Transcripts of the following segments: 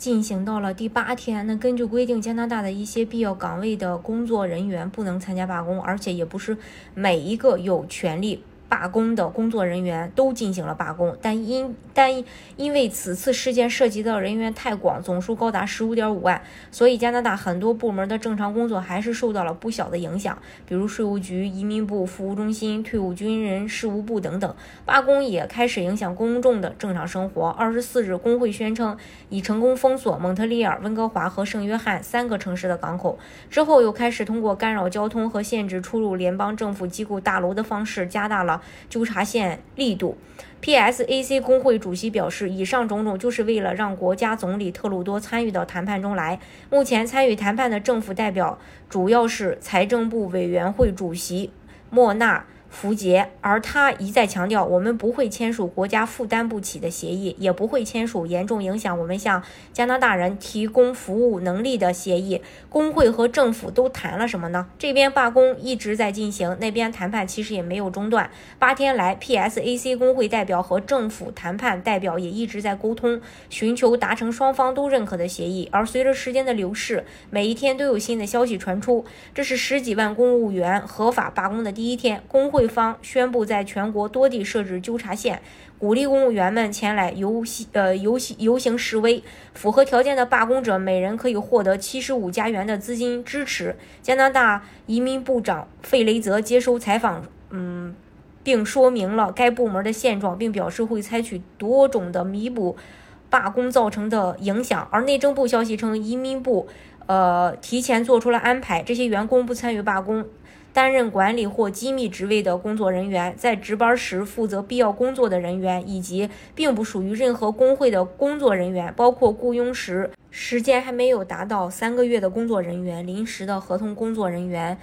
进行到了第八天，那根据规定，加拿大的一些必要岗位的工作人员不能参加罢工，而且也不是每一个有权利。罢工的工作人员都进行了罢工，但因但因为此次事件涉及到人员太广，总数高达十五点五万，所以加拿大很多部门的正常工作还是受到了不小的影响，比如税务局、移民部、服务中心、退伍军人事务部等等。罢工也开始影响公众的正常生活。二十四日，工会宣称已成功封锁蒙特利尔、温哥华和圣约翰三个城市的港口，之后又开始通过干扰交通和限制出入联邦政府机构大楼的方式，加大了。纠察线力度，PSAC 工会主席表示，以上种种就是为了让国家总理特鲁多参与到谈判中来。目前参与谈判的政府代表主要是财政部委员会主席莫纳。福杰，而他一再强调，我们不会签署国家负担不起的协议，也不会签署严重影响我们向加拿大人提供服务能力的协议。工会和政府都谈了什么呢？这边罢工一直在进行，那边谈判其实也没有中断。八天来，PSAC 工会代表和政府谈判代表也一直在沟通，寻求达成双方都认可的协议。而随着时间的流逝，每一天都有新的消息传出。这是十几万公务员合法罢工的第一天，工会。会方宣布在全国多地设置纠察线，鼓励公务员们前来游行，呃游行游行示威。符合条件的罢工者每人可以获得七十五加元的资金支持。加拿大移民部长费雷泽接受采访，嗯，并说明了该部门的现状，并表示会采取多种的弥补罢工造成的影响。而内政部消息称，移民部呃提前做出了安排，这些员工不参与罢工。担任管理或机密职位的工作人员，在值班时负责必要工作的人员，以及并不属于任何工会的工作人员，包括雇佣时时间还没有达到三个月的工作人员、临时的合同工作人员，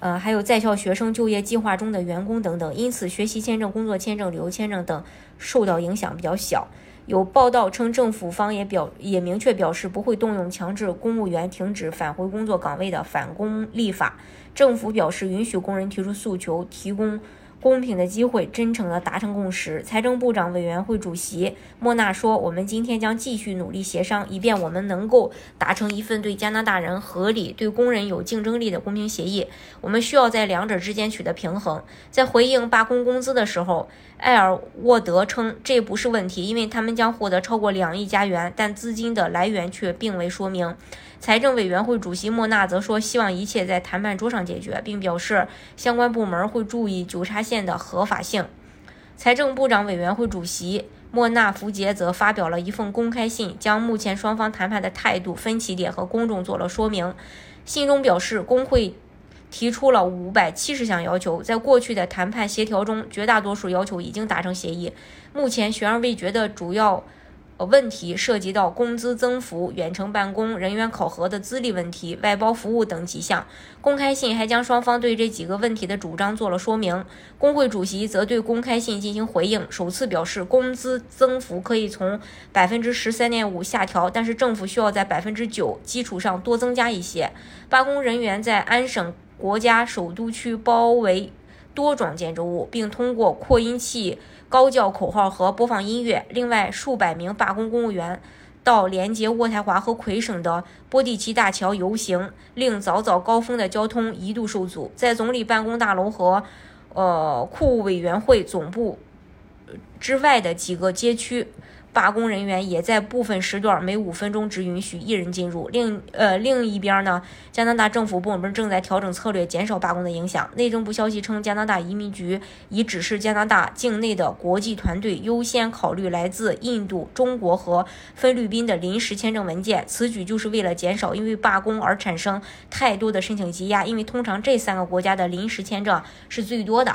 呃，还有在校学生、就业计划中的员工等等。因此，学习签证、工作签证、旅游签证等受到影响比较小。有报道称，政府方也表也明确表示不会动用强制公务员停止返回工作岗位的返工立法。政府表示允许工人提出诉求，提供。公平的机会，真诚地达成共识。财政部长委员会主席莫纳说：“我们今天将继续努力协商，以便我们能够达成一份对加拿大人合理、对工人有竞争力的公平协议。我们需要在两者之间取得平衡。”在回应罢工工资的时候，埃尔沃德称这不是问题，因为他们将获得超过两亿加元，但资金的来源却并未说明。财政委员会主席莫纳则说：“希望一切在谈判桌上解决，并表示相关部门会注意纠察线的合法性。”财政部长委员会主席莫纳福杰则发表了一份公开信，将目前双方谈判的态度、分歧点和公众做了说明。信中表示，工会提出了五百七十项要求，在过去的谈判协调中，绝大多数要求已经达成协议。目前悬而未决的主要。问题涉及到工资增幅、远程办公、人员考核的资历问题、外包服务等几项。公开信还将双方对这几个问题的主张做了说明。工会主席则对公开信进行回应，首次表示工资增幅可以从百分之十三点五下调，但是政府需要在百分之九基础上多增加一些。罢工人员在安省国家首都区包围。多幢建筑物，并通过扩音器高叫口号和播放音乐。另外，数百名罢工公务员到连接渥太华和魁省的波蒂奇大桥游行，令早早高峰的交通一度受阻。在总理办公大楼和呃库务委员会总部之外的几个街区。罢工人员也在部分时段每五分钟只允许一人进入。另呃另一边呢，加拿大政府部门正在调整策略，减少罢工的影响。内政部消息称，加拿大移民局已指示加拿大境内的国际团队优先考虑来自印度、中国和菲律宾的临时签证文件。此举就是为了减少因为罢工而产生太多的申请积压，因为通常这三个国家的临时签证是最多的。